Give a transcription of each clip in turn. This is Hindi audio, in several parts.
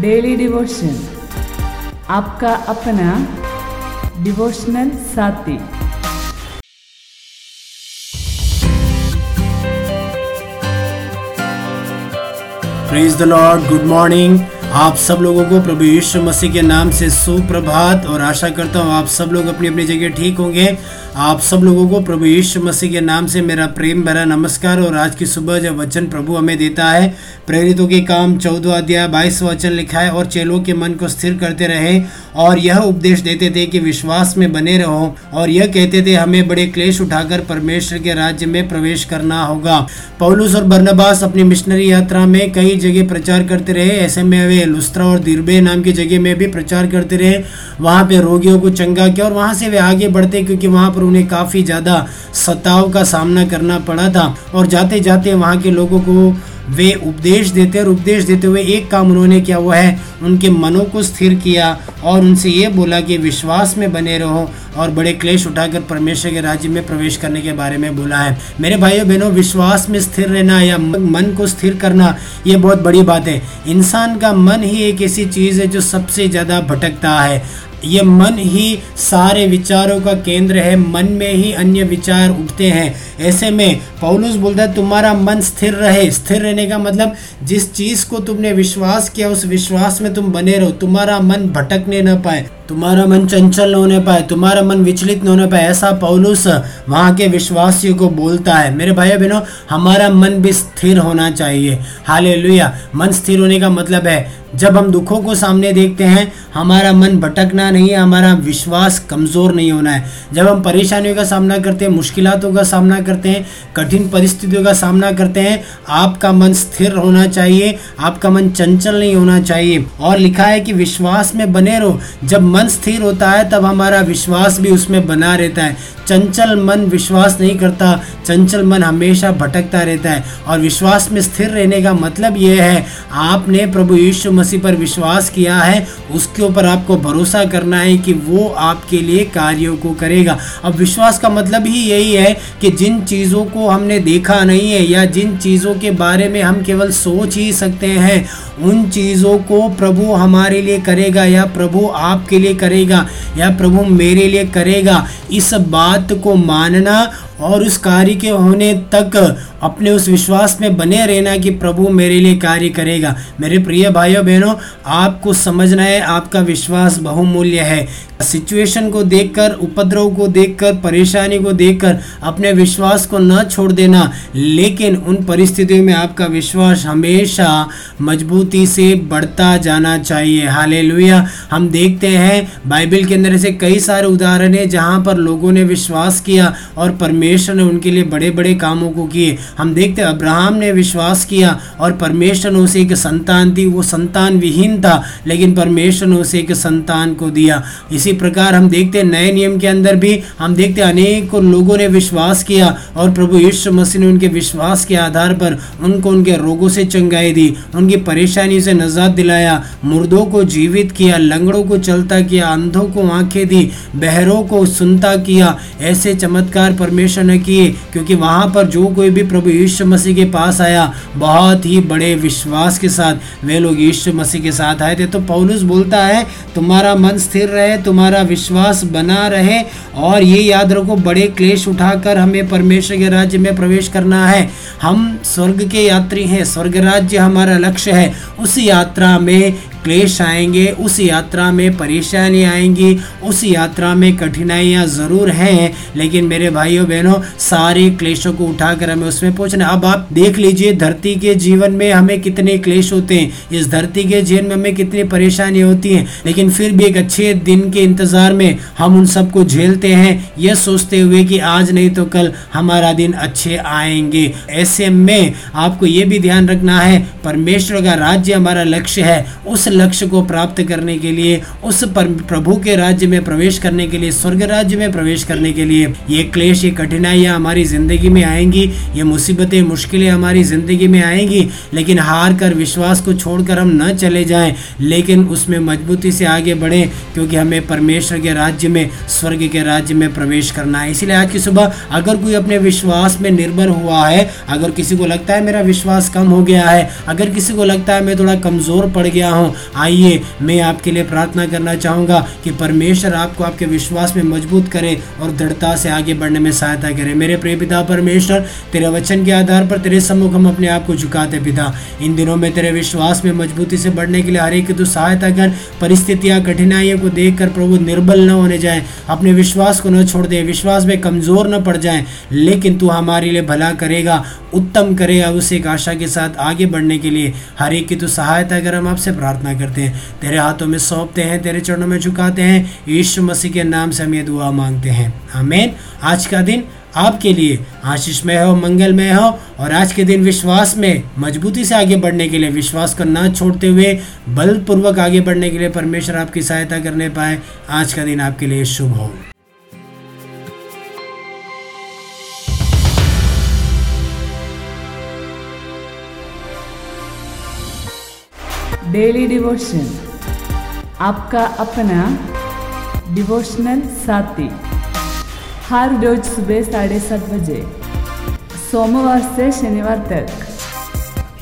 डेली डिवोशन आपका अपना डिवोशनल साथी। Praise the Lord good morning आप सब लोगों को प्रभु यीशु मसीह के नाम से सुप्रभात और आशा करता हूँ आप सब लोग अपनी अपनी जगह ठीक होंगे। आप सब लोगों को प्रभु यीशु मसीह के नाम से मेरा प्रेम भरा नमस्कार और आज की सुबह जब वचन प्रभु हमें देता है, प्रेरितों के काम चौदह अध्याय बाईस वचन लिखा है, और चेलों के मन को स्थिर करते रहे और यह उपदेश देते थे कि विश्वास में बने रहो और यह कहते थे, हमें बड़े क्लेश उठाकर परमेश्वर के राज्य में प्रवेश करना होगा। पौलुस और बर्नबास अपनी मिशनरी यात्रा में कई जगह प्रचार करते रहे। ऐसे में वे लुस्त्रा और दिरबे नाम की जगह में भी प्रचार करते रहे। वहाँ पे रोगियों को चंगा किया और वहाँ से वे आगे बढ़ते क्योंकि वहाँ पर उन्हें काफ़ी ज़्यादा सताव का सामना करना पड़ा था। और जाते जाते वहाँ के लोगों को वे उपदेश देते और उपदेश देते हुए एक काम उन्होंने किया हुआ है उनके मनों को स्थिर किया और उनसे ये बोला कि विश्वास में बने रहो और बड़े क्लेश उठाकर परमेश्वर के राज्य में प्रवेश करने के बारे में बोला है। मेरे भाइयों बहनों, विश्वास में स्थिर रहना या मन को स्थिर करना, ये बहुत बड़ी बात है। इंसान का मन ही एक ऐसी चीज़ है जो सबसे ज़्यादा भटकता है। ये मन ही सारे विचारों का केंद्र है, मन में ही अन्य विचार उठते हैं। ऐसे में पौलुस बोलता है, तुम्हारा मन स्थिर रहे। स्थिर रहने का मतलब जिस चीज़ को तुमने विश्वास किया, उस विश्वास में तुम बने रहो। तुम्हारा मन भटकने ना पाए। तुम्हारा मन चंचल न होने पाए, तुम्हारा मन विचलित न होने पाए, ऐसा पौलुस वहाँ के विश्वासियों को बोलता है। मेरे भाई बहनों, हमारा मन भी स्थिर होना चाहिए। हाले मन स्थिर होने का मतलब है, जब हम दुखों को सामने देखते हैं, हमारा मन भटकना नहीं है, हमारा विश्वास कमज़ोर नहीं होना है। जब हम परेशानियों का सामना करते हैं मुश्किलों का सामना करते हैं, कठिन परिस्थितियों का सामना करते हैं, आपका मन स्थिर होना चाहिए, आपका मन चंचल नहीं होना चाहिए। और लिखा है कि विश्वास में बने रहो। जब मन स्थिर होता है, तब हमारा विश्वास भी उसमें बना रहता है। चंचल मन विश्वास नहीं करता, चंचल मन हमेशा भटकता रहता है। और विश्वास में स्थिर रहने का मतलब यह है, आपने प्रभु यीशु मसीह पर विश्वास किया है, उसके ऊपर आपको भरोसा करना है कि वो आपके लिए कार्यों को करेगा। अब विश्वास का मतलब ही यही है कि जिन चीज़ों को हमने देखा नहीं है या जिन चीज़ों के बारे में हम केवल सोच ही सकते हैं, उन चीज़ों को प्रभु हमारे लिए करेगा या प्रभु आपके लिए करेगा या प्रभु मेरे लिए करेगा इस बात को मानना और उस कार्य के होने तक अपने उस विश्वास में बने रहना कि प्रभु मेरे लिए कार्य करेगा। मेरे प्रिय भाइयों, बहनों, आपको समझना है, आपका विश्वास बहुमूल्य है। सिचुएशन को देखकर, उपद्रव को देखकर, परेशानी को देखकर अपने विश्वास को न छोड़ देना, लेकिन उन परिस्थितियों में आपका विश्वास हमेशा मजबूती से बढ़ता जाना चाहिए। हाले हम देखते हैं, बाइबल के अंदर ऐसे कई सारे उदाहरण हैं जहाँ पर लोगों ने विश्वास किया और परमेश्वर ने उनके लिए बड़े बड़े कामों को किए। हम देखते हैं, अब्राहम ने विश्वास किया और परमेश्वर ने उसे एक संतान दी। वो संतान विहीन था, लेकिन परमेश्वर ने उसे एक संतान को दिया। इसी प्रकार हम देखते हैं, नए नियम के अंदर भी हम देखते अनेक लोगों ने विश्वास किया और प्रभु यीशु मसीह ने उनके विश्वास के आधार पर उनको उनके रोगों से चंगाई दी, उनकी परेशानी से नजात दिलाया, मुर्दों को जीवित किया, लंगड़ों को चलता किया, अंधों को आँखें दी, बहरों को सुनता किया। ऐसे चमत्कार परमेश्वर ने किए, क्योंकि वहाँ पर जो कोई भी प्रभु यीशु मसीह के पास आया, बहुत ही बड़े विश्वास के साथ, वे लोग यीशु मसीह के साथ आए थे। तो पौलुस बोलता है, तुम्हारा मन स्थिर रहे, तुम्हारा विश्वास बना रहे, और ये याद रखो, बड़े क्लेश उठाकर हमें परमेश्वर के राज्य में प्रवेश करना है। हम स्वर्ग के यात्री हैं, स्वर्ग राज्य हमारा लक्ष्य है। उस यात्रा में क्लेश आएँगे, उस यात्रा में परेशानी आएँगी, उस यात्रा में कठिनाइयाँ ज़रूर हैं, लेकिन मेरे भाइयों बहनों, सारे क्लेशों को उठाकर हमें उसमें पहुँचना अब आप देख लीजिए, धरती के जीवन में हमें कितने क्लेश होते हैं। इस धरती के जीवन में हमें कितनी परेशानी होती है, लेकिन फिर भी एक अच्छे दिन के इंतज़ार में हम उन सबको झेलते हैं। यह सोचते हुए कि आज नहीं तो कल हमारा दिन अच्छे आएँगे। ऐसे में आपको ये भी ध्यान रखना है, परमेश्वर का राज्य हमारा लक्ष्य है, उस लक्ष्य को प्राप्त करने के लिए, उस प्रभु के राज्य में प्रवेश करने के लिए, स्वर्ग राज्य में प्रवेश करने के लिए, ये क्लेश, ये कठिनाइयाँ हमारी ज़िंदगी में आएँगी, ये मुसीबतें, मुश्किलें हमारी ज़िंदगी में आएँगी, लेकिन हार कर विश्वास को छोड़कर हम न चले जाएँ, लेकिन उसमें मजबूती से आगे बढ़ें, क्योंकि हमें परमेश्वर के राज्य में, स्वर्ग के राज्य में प्रवेश करना है। इसलिए आज की सुबह अगर कोई अपने विश्वास में निर्भर हुआ है, अगर किसी को लगता है मेरा विश्वास कम हो गया है, अगर किसी को लगता है मैं थोड़ा कमज़ोर पड़ गया हूँ आइए, मैं आपके लिए प्रार्थना करना चाहूँगा कि परमेश्वर आपको आपके विश्वास में मज़बूत करे और दृढ़ता से आगे बढ़ने में सहायता करे। मेरे प्रिय पिता परमेश्वर, तेरे वचन के आधार पर तेरे सम्मुख हम अपने आप को झुकाते पिता। इन दिनों में तेरे विश्वास में मजबूती से बढ़ने के लिए हर एक की तू सहायता कर। परिस्थितियाँ, कठिनाइयों को देख कर प्रभु निर्बल न होने जाए। अपने विश्वास को न छोड़ दे, विश्वास में कमज़ोर न पड़ जाए, लेकिन तू हमारे लिए भला करेगा, उत्तम करेगा, उसे एक आशा के साथ आगे बढ़ने के लिए। हर एक की तू सहायता कर, हम आपसे प्रार्थना करते हैं। तेरे हाथों में सौंपते हैं, तेरे चरणों में झुकाते हैं। यीशु मसीह के नाम से हम ये दुआ मांगते हैं। हमें आज का दिन आपके लिए आशीषमय हो, मंगलमय हो और आज के दिन विश्वास में मजबूती से आगे बढ़ने के लिए, विश्वास को ना छोड़ते हुए, बलपूर्वक आगे बढ़ने के लिए परमेश्वर आपकी सहायता करने पाए। आज का दिन आपके लिए शुभ हो। डेली डिवोशन आपका अपना डिवोशनल साथी। हर रोज सुबह साढ़े सात बजे। सोमवार से शनिवार तक।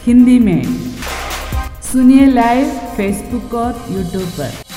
हिंदी में। सुनिए लाइव फेसबुक और यूट्यूब पर।